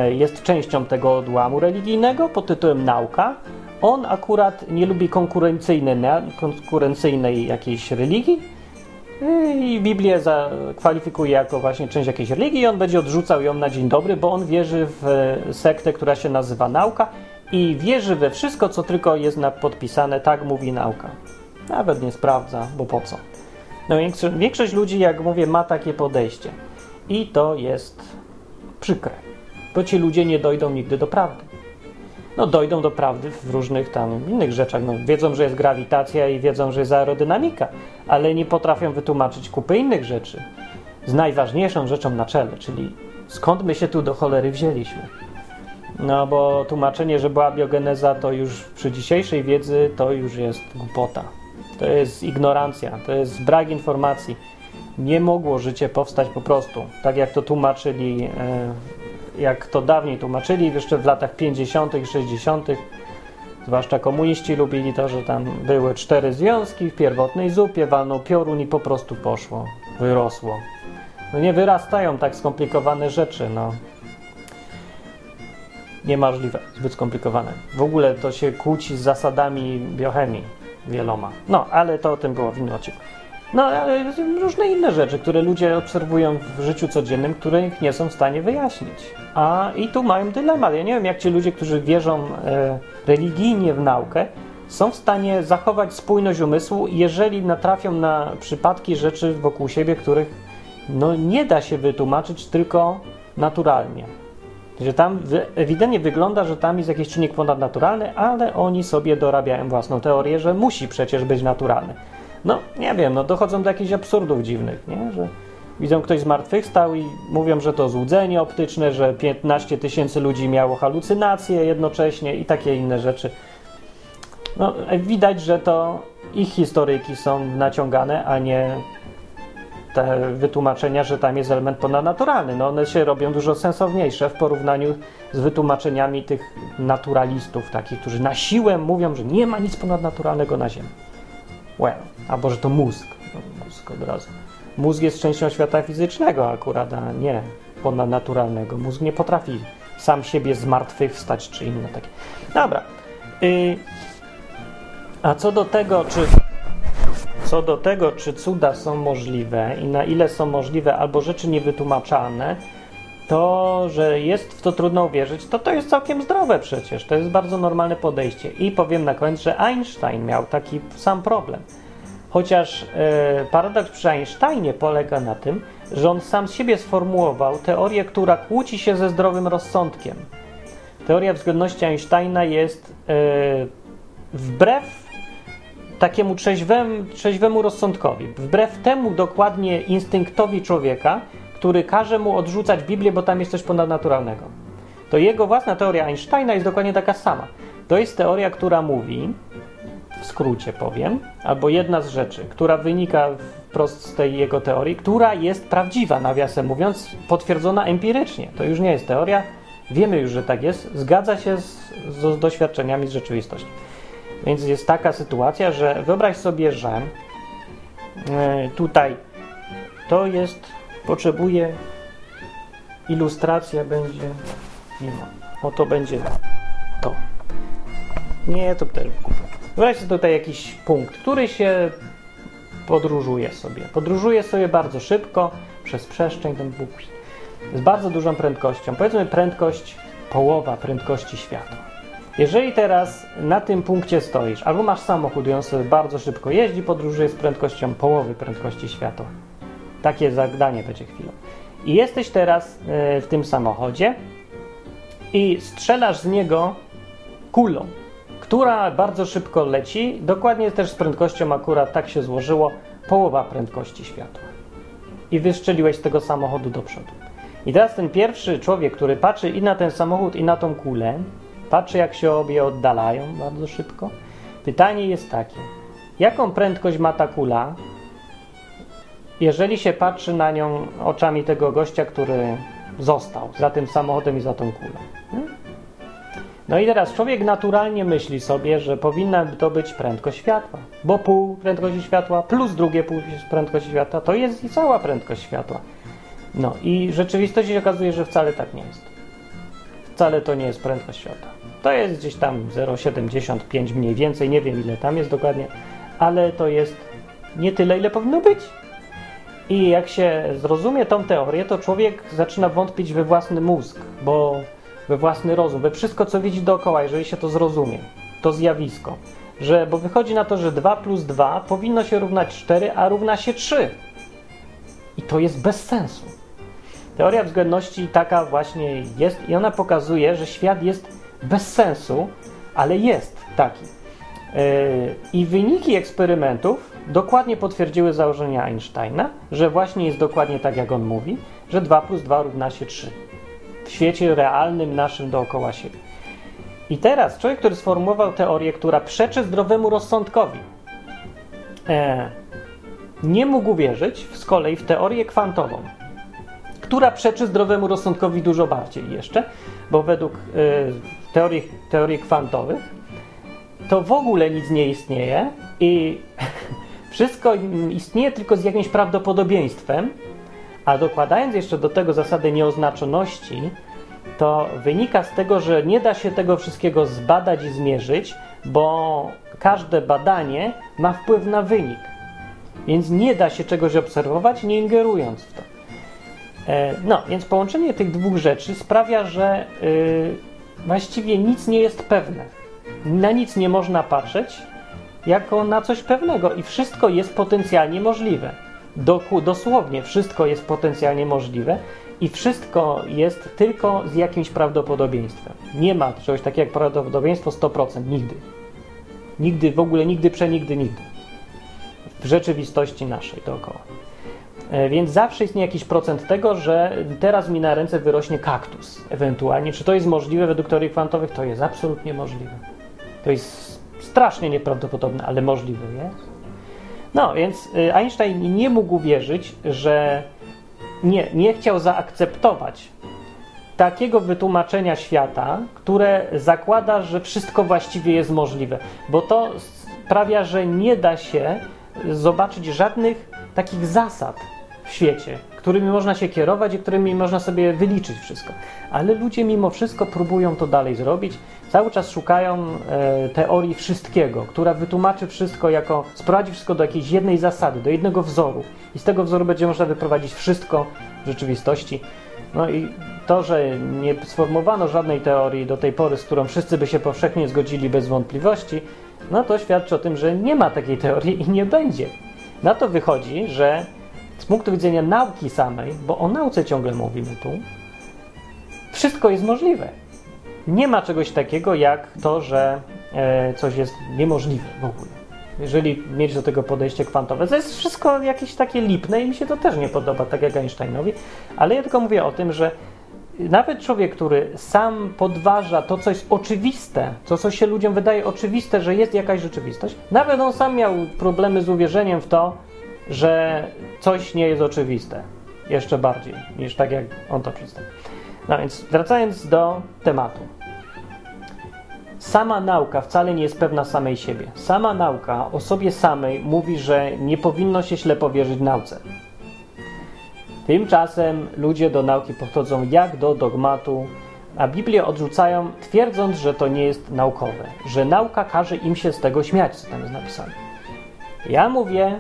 jest częścią tego odłamu religijnego pod tytułem nauka. On akurat nie lubi konkurencyjnej jakiejś religii e, i Biblię zakwalifikuje jako właśnie część jakiejś religii i on będzie odrzucał ją na dzień dobry, bo on wierzy w sektę, która się nazywa nauka i wierzy we wszystko, co tylko jest podpisane, tak mówi nauka. Nawet nie sprawdza, bo po co. No, większość ludzi, jak mówię, ma takie podejście. I to jest przykre, bo ci ludzie nie dojdą nigdy do prawdy. No, dojdą do prawdy w różnych tam innych rzeczach. No, wiedzą, że jest grawitacja i wiedzą, że jest aerodynamika, ale nie potrafią wytłumaczyć kupy innych rzeczy. Z najważniejszą rzeczą na czele, czyli skąd my się tu do cholery wzięliśmy. No bo tłumaczenie, że była biogeneza, to już przy dzisiejszej wiedzy to już jest głupota. To jest ignorancja, to jest brak informacji. Nie mogło życie powstać po prostu, tak jak to tłumaczyli, e, jak to dawniej tłumaczyli, jeszcze w latach 50. i 60. Zwłaszcza komuniści lubili to, że tam były cztery związki w pierwotnej zupie, walnął piorun i po prostu poszło, wyrosło. No nie wyrastają tak skomplikowane rzeczy, no niemożliwe, zbyt skomplikowane. W ogóle to się kłóci z zasadami biochemii wieloma. No, ale to o tym było w innym odcinku. No, ale różne inne rzeczy, które ludzie obserwują w życiu codziennym, których nie są w stanie wyjaśnić. A i tu mają dylemat. Ja nie wiem, jak ci ludzie, którzy wierzą e, religijnie w naukę, są w stanie zachować spójność umysłu, jeżeli natrafią na przypadki rzeczy wokół siebie, których no, nie da się wytłumaczyć tylko naturalnie. Że tam ewidentnie wygląda, że tam jest jakiś czynnik ponadnaturalny, ale oni sobie dorabiają własną teorię, że musi przecież być naturalny. No, nie wiem, no dochodzą do jakichś absurdów dziwnych, nie? Że widzą ktoś zmartwychwstał i mówią, że to złudzenie optyczne, że 15 tysięcy ludzi miało halucynacje jednocześnie i takie inne rzeczy. No, widać, że to ich historyjki są naciągane, a nie te wytłumaczenia, że tam jest element ponadnaturalny. No one się robią dużo sensowniejsze w porównaniu z wytłumaczeniami tych naturalistów, takich, którzy na siłę mówią, że nie ma nic ponadnaturalnego na Ziemi. Well, albo że to mózg. No, mózg od razu. Mózg jest częścią świata fizycznego akurat, a nie ponadnaturalnego. Mózg nie potrafi sam siebie zmartwychwstać czy inne takie. Dobra. Yy, a co do tego, czy co do tego, czy cuda są możliwe i na ile są możliwe, albo rzeczy niewytłumaczalne, to, że jest w to trudno uwierzyć, to to jest całkiem zdrowe przecież. To jest bardzo normalne podejście. I powiem na koniec, że Einstein miał taki sam problem. Chociaż e, paradoks przy Einsteinie polega na tym, że on sam z siebie sformułował teorię, która kłóci się ze zdrowym rozsądkiem. Teoria względności Einsteina jest e, wbrew takiemu trzeźwemu, trzeźwemu rozsądkowi, wbrew temu dokładnie instynktowi człowieka, który każe mu odrzucać Biblię, bo tam jest coś ponadnaturalnego. To jego własna teoria Einsteina jest dokładnie taka sama. To jest teoria, która mówi, w skrócie powiem, albo jedna z rzeczy, która wynika wprost z tej jego teorii, która jest prawdziwa, nawiasem mówiąc, potwierdzona empirycznie. To już nie jest teoria, wiemy już, że tak jest, zgadza się z, z doświadczeniami z rzeczywistości. Więc jest taka sytuacja, że wyobraź sobie, że e, tutaj to jest, potrzebuje, ilustracja będzie, nie ma, oto będzie to. Nie, to też kupię. Sobie tutaj jakiś punkt, który się podróżuje sobie. Podróżuje sobie bardzo szybko przez przestrzeń, ten Bóg z bardzo dużą prędkością. Powiedzmy prędkość, połowa prędkości światła. Jeżeli teraz na tym punkcie stoisz, albo masz samochód i on sobie bardzo szybko jeździ, podróżuje z prędkością połowy prędkości światła. Takie zadanie będzie chwilą. I jesteś teraz e, w tym samochodzie i strzelasz z niego kulą, która bardzo szybko leci, dokładnie też z prędkością akurat tak się złożyło, połowa prędkości światła. I wystrzeliłeś z tego samochodu do przodu. I teraz ten pierwszy człowiek, który patrzy i na ten samochód, i na tą kulę, Patrzy, jak się obie oddalają bardzo szybko. Pytanie jest takie: jaką prędkość ma ta kula, jeżeli się patrzy na nią oczami tego gościa, który został za tym samochodem i za tą kulą? No i teraz człowiek naturalnie myśli sobie, że powinna to być prędkość światła, bo pół prędkości światła plus drugie pół prędkości światła to jest i cała prędkość światła. No i w rzeczywistości się okazuje, że wcale tak nie jest. Wcale to nie jest prędkość światła. To jest gdzieś tam 0,75 mniej więcej, nie wiem ile tam jest dokładnie, ale to jest nie tyle, ile powinno być. I jak się zrozumie tą teorię, to człowiek zaczyna wątpić we własny mózg, bo we własny rozum, we wszystko, co widzi dookoła, jeżeli się to zrozumie, to zjawisko. Że, bo wychodzi na to, że 2 plus 2 powinno się równać 4, a równa się 3. I to jest bez sensu. Teoria względności taka właśnie jest i ona pokazuje, że świat jest bez sensu, ale jest taki. Yy, I wyniki eksperymentów dokładnie potwierdziły założenia Einsteina, że właśnie jest dokładnie tak, jak on mówi, że 2 plus 2 równa się 3. W świecie realnym, naszym dookoła siebie. I teraz człowiek, który sformułował teorię, która przeczy zdrowemu rozsądkowi, e, nie mógł wierzyć z kolei w teorię kwantową, która przeczy zdrowemu rozsądkowi dużo bardziej jeszcze, bo według e, teorii, teorii kwantowych to w ogóle nic nie istnieje i wszystko istnieje tylko z jakimś prawdopodobieństwem, a dokładając jeszcze do tego zasadę nieoznaczoności, to wynika z tego, że nie da się tego wszystkiego zbadać i zmierzyć, bo każde badanie ma wpływ na wynik. Więc nie da się czegoś obserwować, nie ingerując w to. E, no, więc połączenie tych dwóch rzeczy sprawia, że yy, właściwie nic nie jest pewne. Na nic nie można patrzeć jako na coś pewnego i wszystko jest potencjalnie możliwe. Doku, dosłownie wszystko jest potencjalnie możliwe i wszystko jest tylko z jakimś prawdopodobieństwem. Nie ma czegoś takiego jak prawdopodobieństwo 100%, nigdy. Nigdy, w ogóle nigdy, przenigdy, nigdy. W rzeczywistości naszej dookoła. E, więc zawsze istnieje jakiś procent tego, że teraz mi na ręce wyrośnie kaktus. Ewentualnie. Czy to jest możliwe według teorii kwantowych? To jest absolutnie możliwe. To jest strasznie nieprawdopodobne, ale możliwe jest. No, więc y, Einstein nie mógł wierzyć, że nie, nie chciał zaakceptować takiego wytłumaczenia świata, które zakłada, że wszystko właściwie jest możliwe, bo to sprawia, że nie da się zobaczyć żadnych takich zasad w świecie, którymi można się kierować i którymi można sobie wyliczyć wszystko. Ale ludzie mimo wszystko próbują to dalej zrobić. Cały czas szukają e, teorii wszystkiego, która wytłumaczy wszystko jako, sprowadzi wszystko do jakiejś jednej zasady, do jednego wzoru. I z tego wzoru będzie można wyprowadzić wszystko w rzeczywistości. No i to, że nie sformułowano żadnej teorii do tej pory, z którą wszyscy by się powszechnie zgodzili bez wątpliwości, no to świadczy o tym, że nie ma takiej teorii i nie będzie. Na to wychodzi, że z punktu widzenia nauki samej, bo o nauce ciągle mówimy tu, wszystko jest możliwe. Nie ma czegoś takiego jak to, że e, coś jest niemożliwe w ogóle. Jeżeli mieć do tego podejście kwantowe, to jest wszystko jakieś takie lipne i mi się to też nie podoba, tak jak Einsteinowi, ale ja tylko mówię o tym, że nawet człowiek, który sam podważa to, co jest oczywiste, to, co się ludziom wydaje oczywiste, że jest jakaś rzeczywistość, nawet on sam miał problemy z uwierzeniem w to, że coś nie jest oczywiste. Jeszcze bardziej niż tak, jak on to przedstawił. No więc wracając do tematu. Sama nauka wcale nie jest pewna samej siebie. Sama nauka o sobie samej mówi, że nie powinno się ślepo wierzyć nauce. Tymczasem ludzie do nauki podchodzą jak do dogmatu, a Biblię odrzucają, twierdząc, że to nie jest naukowe, że nauka każe im się z tego śmiać, co tam jest napisane. Ja mówię,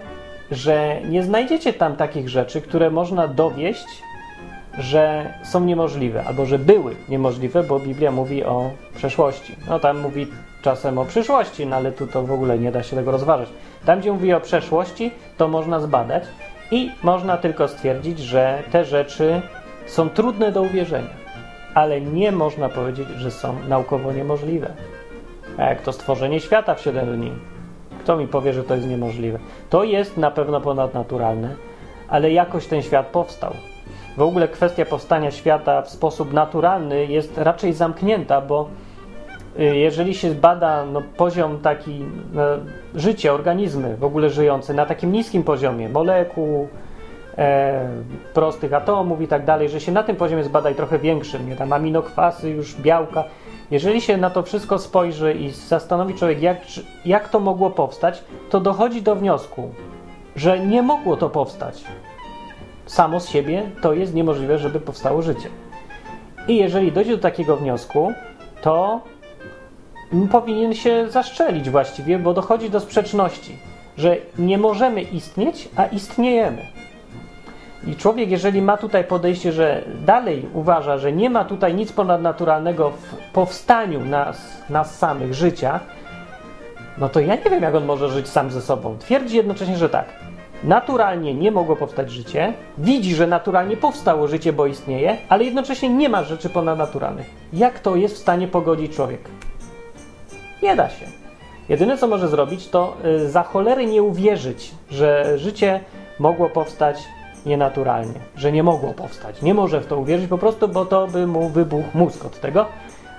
że nie znajdziecie tam takich rzeczy, które można dowieść, że są niemożliwe, albo że były niemożliwe, bo Biblia mówi o przeszłości. No tam mówi czasem o przyszłości, no ale tu to w ogóle nie da się tego rozważać. Tam, gdzie mówi o przeszłości, to można zbadać i można tylko stwierdzić, że te rzeczy są trudne do uwierzenia, ale nie można powiedzieć, że są naukowo niemożliwe. Jak to stworzenie świata w 7 dni, kto mi powie, że to jest niemożliwe? To jest na pewno ponadnaturalne, ale jakoś ten świat powstał. W ogóle kwestia powstania świata w sposób naturalny jest raczej zamknięta, bo y, jeżeli się bada no, poziom taki no, życia, organizmy w ogóle żyjące na takim niskim poziomie molekuł, e, prostych atomów i tak dalej, że się na tym poziomie zbada i trochę większym, nie tam aminokwasy, już białka, jeżeli się na to wszystko spojrzy i zastanowi człowiek, jak, jak to mogło powstać, to dochodzi do wniosku, że nie mogło to powstać. Samo z siebie to jest niemożliwe, żeby powstało życie. I jeżeli dojdzie do takiego wniosku, to powinien się zaszczelić właściwie, bo dochodzi do sprzeczności, że nie możemy istnieć, a istniejemy. I człowiek, jeżeli ma tutaj podejście, że dalej uważa, że nie ma tutaj nic ponadnaturalnego w powstaniu nas, nas samych, życia, no to ja nie wiem, jak on może żyć sam ze sobą. Twierdzi jednocześnie, że tak. Naturalnie nie mogło powstać życie, widzi, że naturalnie powstało życie, bo istnieje, ale jednocześnie nie ma rzeczy ponadnaturalnych. Jak to jest w stanie pogodzić człowiek? Nie da się. Jedyne, co może zrobić, to y, za cholery nie uwierzyć, że życie mogło powstać nienaturalnie, że nie mogło powstać. Nie może w to uwierzyć po prostu, bo to by mu wybuchł mózg od tego.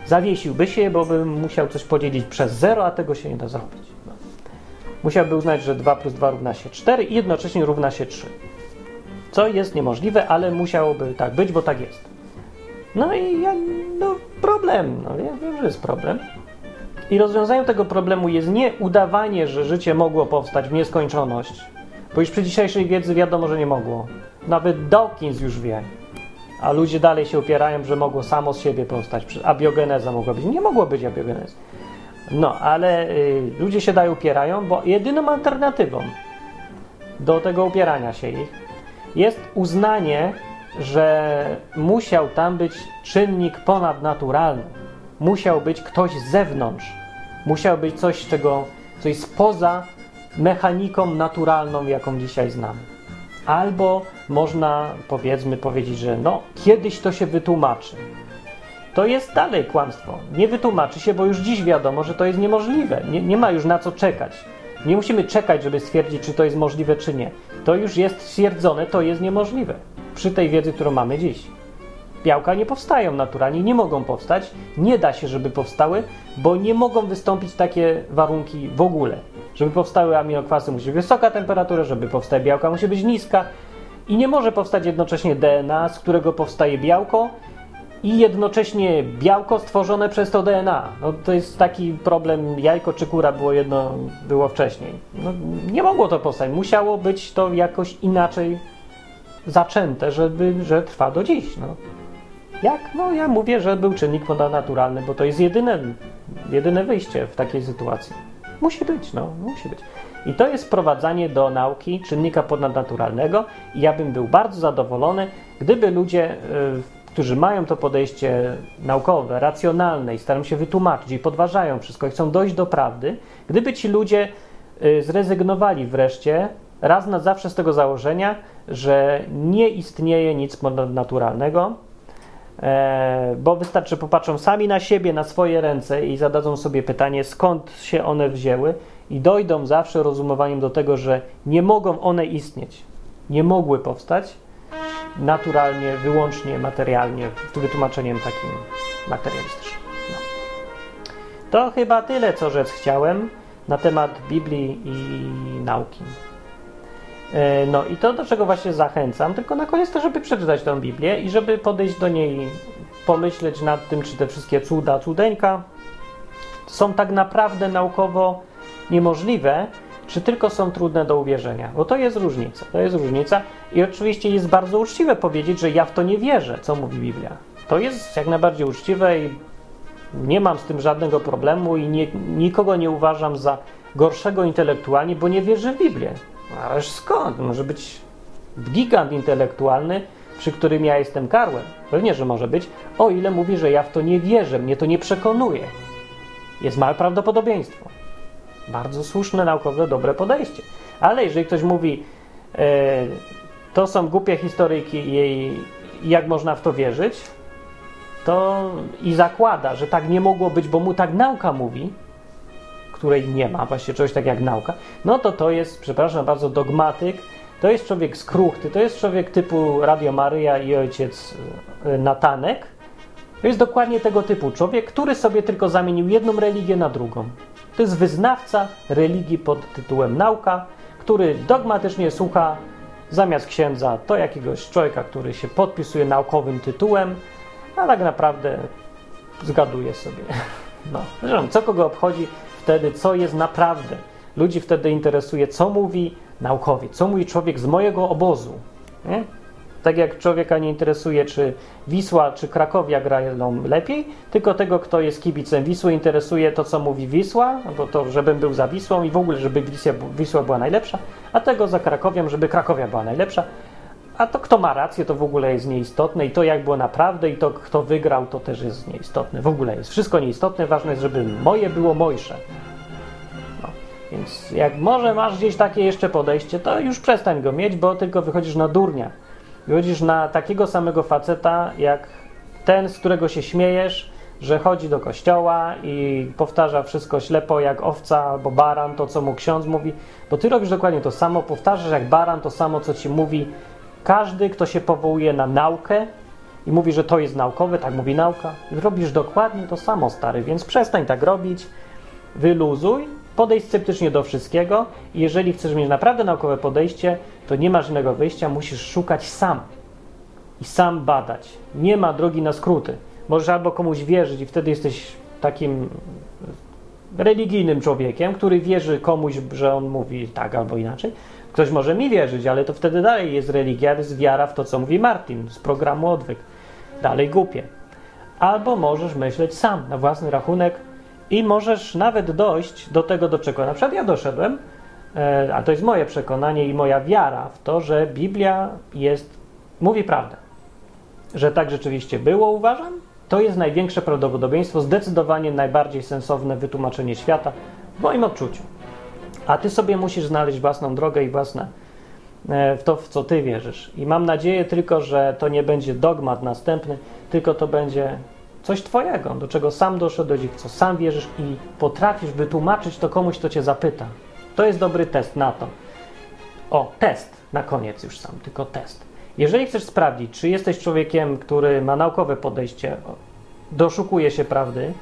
Zawiesiłby się, bo by musiał coś podzielić przez zero, a tego się nie da zrobić. No. Musiałby uznać, że 2 plus 2 równa się 4 i jednocześnie równa się 3. Co jest niemożliwe, ale musiałoby tak być, bo tak jest. No i ja, no problem, no ja wiem, że jest problem. I rozwiązaniem tego problemu jest nie udawanie, że życie mogło powstać w nieskończoność, bo już przy dzisiejszej wiedzy wiadomo, że nie mogło. Nawet Dawkins już wie. A ludzie dalej się upierają, że mogło samo z siebie powstać. Abiogeneza mogła być. Nie mogło być abiogenezy. No, ale y, ludzie się dalej upierają, bo jedyną alternatywą do tego upierania się ich jest uznanie, że musiał tam być czynnik ponadnaturalny. Musiał być ktoś z zewnątrz. Musiał być coś, czego, co jest poza mechaniką naturalną, jaką dzisiaj znamy. Albo można, powiedzmy, powiedzieć, że no, kiedyś to się wytłumaczy. To jest dalej kłamstwo. Nie wytłumaczy się, bo już dziś wiadomo, że to jest niemożliwe. Nie, nie ma już na co czekać. Nie musimy czekać, żeby stwierdzić, czy to jest możliwe, czy nie. To już jest stwierdzone, to jest niemożliwe. Przy tej wiedzy, którą mamy dziś. Białka nie powstają naturalnie, nie mogą powstać. Nie da się, żeby powstały, bo nie mogą wystąpić takie warunki w ogóle. Żeby powstały aminokwasy, musi być wysoka temperatura, żeby powstać białka, musi być niska. I nie może powstać jednocześnie DNA, z którego powstaje białko, i jednocześnie białko stworzone przez to DNA. No, to jest taki problem, jajko czy kura było jedno, było wcześniej. No, nie mogło to powstać, musiało być to jakoś inaczej zaczęte, żeby, że trwa do dziś. No. Jak? No ja mówię, że był czynnik ponadnaturalny, bo to jest jedyne, jedyne wyjście w takiej sytuacji. Musi być, no, musi być. I to jest wprowadzanie do nauki czynnika ponadnaturalnego i ja bym był bardzo zadowolony, gdyby ludzie, y, którzy mają to podejście naukowe, racjonalne i starają się wytłumaczyć i podważają wszystko i chcą dojść do prawdy, gdyby ci ludzie y, zrezygnowali wreszcie raz na zawsze z tego założenia, że nie istnieje nic ponadnaturalnego, bo wystarczy popatrzą sami na siebie, na swoje ręce i zadadzą sobie pytanie, skąd się one wzięły i dojdą zawsze rozumowaniem do tego, że nie mogą one istnieć, nie mogły powstać naturalnie, wyłącznie materialnie, wytłumaczeniem takim materialistycznym. No. To chyba tyle, co rzec chciałem na temat Biblii i nauki. E, no i to, do czego właśnie zachęcam, tylko na koniec to, żeby przeczytać tę Biblię i żeby podejść do niej, pomyśleć nad tym, czy te wszystkie cuda, cudeńka są tak naprawdę naukowo niemożliwe, czy tylko są trudne do uwierzenia. Bo to jest różnica. To jest różnica i oczywiście jest bardzo uczciwe powiedzieć, że ja w to nie wierzę, co mówi Biblia. To jest jak najbardziej uczciwe i nie mam z tym żadnego problemu i nie, nikogo nie uważam za gorszego intelektualnie, bo nie wierzę w Biblię. Ależ skąd? Może być gigant intelektualny, przy którym ja jestem karłem. Pewnie, że może być, o ile mówi, że ja w to nie wierzę, mnie to nie przekonuje. Jest małe prawdopodobieństwo. Bardzo słuszne, naukowe, dobre podejście. Ale jeżeli ktoś mówi, e, to są głupie historyjki i jak można w to wierzyć, to i zakłada, że tak nie mogło być, bo mu tak nauka mówi, której nie ma, właśnie czegoś tak jak nauka, no to to jest, przepraszam bardzo, dogmatyk, to jest człowiek skruchty, to jest człowiek typu Radio Maryja i ojciec e, Natanek. To jest dokładnie tego typu człowiek, który sobie tylko zamienił jedną religię na drugą. To jest wyznawca religii pod tytułem nauka, który dogmatycznie słucha zamiast księdza to jakiegoś człowieka, który się podpisuje naukowym tytułem, a tak naprawdę zgaduje sobie. No, zresztą, co kogo obchodzi wtedy, co jest naprawdę. Ludzi wtedy interesuje, co mówi naukowiec, co mówi człowiek z mojego obozu. Nie? Tak jak człowieka nie interesuje, czy Wisła, czy Krakowia grają lepiej, tylko tego, kto jest kibicem Wisły, interesuje to, co mówi Wisła, albo to, żebym był za Wisłą i w ogóle, żeby Wisła, Wisła była najlepsza, a tego za Krakowią, żeby Krakowia była najlepsza. A to kto ma rację, to w ogóle jest nieistotne i to jak było naprawdę i to kto wygrał, to też jest nieistotne. W ogóle jest wszystko nieistotne, ważne jest, żeby moje było mojsze. No, więc jak może masz gdzieś takie jeszcze podejście, to już przestań go mieć, bo tylko wychodzisz na durnia. Wychodzisz na takiego samego faceta, jak ten, z którego się śmiejesz, że chodzi do kościoła i powtarza wszystko ślepo jak owca albo baran, to co mu ksiądz mówi, bo ty robisz dokładnie to samo, powtarzasz jak baran to samo, co ci mówi każdy, kto się powołuje na naukę i mówi, że to jest naukowe, tak mówi nauka, robisz dokładnie to samo, stary, więc przestań tak robić, wyluzuj, podejdź sceptycznie do wszystkiego i jeżeli chcesz mieć naprawdę naukowe podejście, to nie masz innego wyjścia, musisz szukać sam i sam badać. Nie ma drogi na skróty. Możesz albo komuś wierzyć i wtedy jesteś takim religijnym człowiekiem, który wierzy komuś, że on mówi tak albo inaczej. Ktoś może mi wierzyć, ale to wtedy dalej jest religia, jest wiara w to, co mówi Martin z programu Odwyk. Dalej głupie. Albo możesz myśleć sam, na własny rachunek i możesz nawet dojść do tego, do czego na przykład ja doszedłem, e, a to jest moje przekonanie i moja wiara w to, że Biblia jest, mówi prawdę. Że tak rzeczywiście było, uważam, to jest największe prawdopodobieństwo, zdecydowanie najbardziej sensowne wytłumaczenie świata w moim odczuciu. A ty sobie musisz znaleźć własną drogę i własne e, w to, w co ty wierzysz. I mam nadzieję tylko, że to nie będzie dogmat następny, tylko to będzie coś twojego, do czego sam doszedłeś i w co sam wierzysz i potrafisz wytłumaczyć to komuś, kto cię zapyta. To jest dobry test na to. O, test na koniec już sam, tylko test. Jeżeli chcesz sprawdzić, czy jesteś człowiekiem, który ma naukowe podejście, doszukuje się prawdy,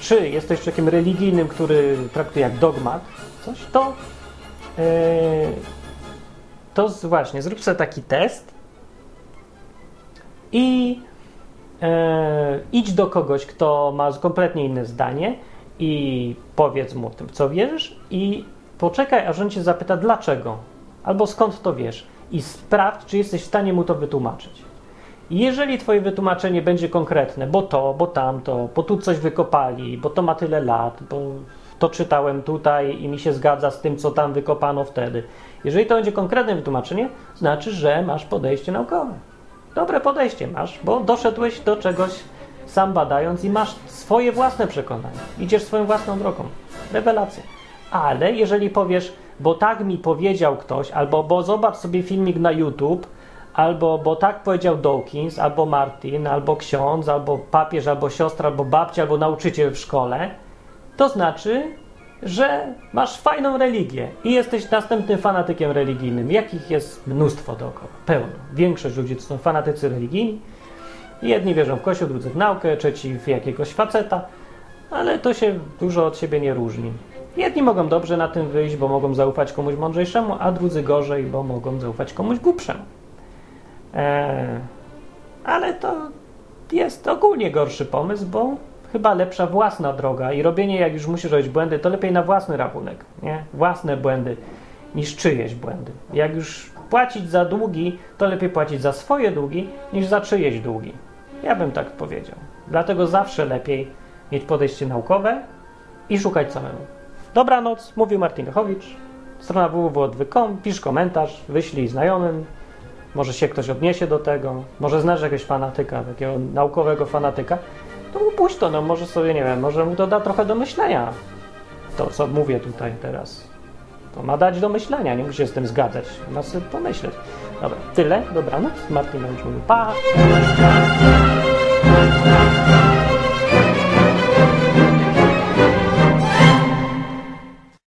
czy jesteś człowiekiem religijnym, który traktuje jak dogmat coś, to, yy, to właśnie zrób sobie taki test i yy, idź do kogoś, kto ma kompletnie inne zdanie i powiedz mu tym, co wierzysz i poczekaj, aż on cię zapyta dlaczego? Albo skąd to wiesz? I sprawdź, czy jesteś w stanie mu to wytłumaczyć. Jeżeli Twoje wytłumaczenie będzie konkretne, bo to, bo tamto, bo tu coś wykopali, bo to ma tyle lat, bo to czytałem tutaj i mi się zgadza z tym, co tam wykopano wtedy. Jeżeli to będzie konkretne wytłumaczenie, znaczy, że masz podejście naukowe. Dobre podejście masz, bo doszedłeś do czegoś sam badając i masz swoje własne przekonania. Idziesz swoją własną drogą. Rewelacja. Ale jeżeli powiesz, bo tak mi powiedział ktoś, albo bo zobacz sobie filmik na YouTube, albo bo tak powiedział Dawkins, albo Martin, albo ksiądz, albo papież, albo siostra, albo babcia, albo nauczyciel w szkole, to znaczy, że masz fajną religię i jesteś następnym fanatykiem religijnym. Jakich jest mnóstwo dookoła, pełno. Większość ludzi to są fanatycy religijni. Jedni wierzą w kościół, drudzy w naukę, trzeci w jakiegoś faceta, ale to się dużo od siebie nie różni. Jedni mogą dobrze na tym wyjść, bo mogą zaufać komuś mądrzejszemu, a drudzy gorzej, bo mogą zaufać komuś głupszemu. Eee, ale to jest ogólnie gorszy pomysł, bo chyba lepsza własna droga i robienie, jak już musisz robić błędy, to lepiej na własny rachunek, nie? Własne błędy niż czyjeś błędy. Jak już płacić za długi, to lepiej płacić za swoje długi niż za czyjeś długi. Ja bym tak powiedział. Dlatego zawsze lepiej mieć podejście naukowe i szukać samemu. Dobranoc, mówił Martin Lechowicz. Strona www.odwy.com, pisz komentarz, wyślij znajomym, może się ktoś odniesie do tego, może znasz jakiegoś fanatyka, takiego naukowego fanatyka, no puść to, no może sobie, nie wiem, może mu to da trochę do myślenia. To, co mówię tutaj teraz. To ma dać do myślenia, nie musi się z tym zgadzać. Ma sobie pomyśleć. Dobra, tyle, dobranoc. Martin Andrzej, pa!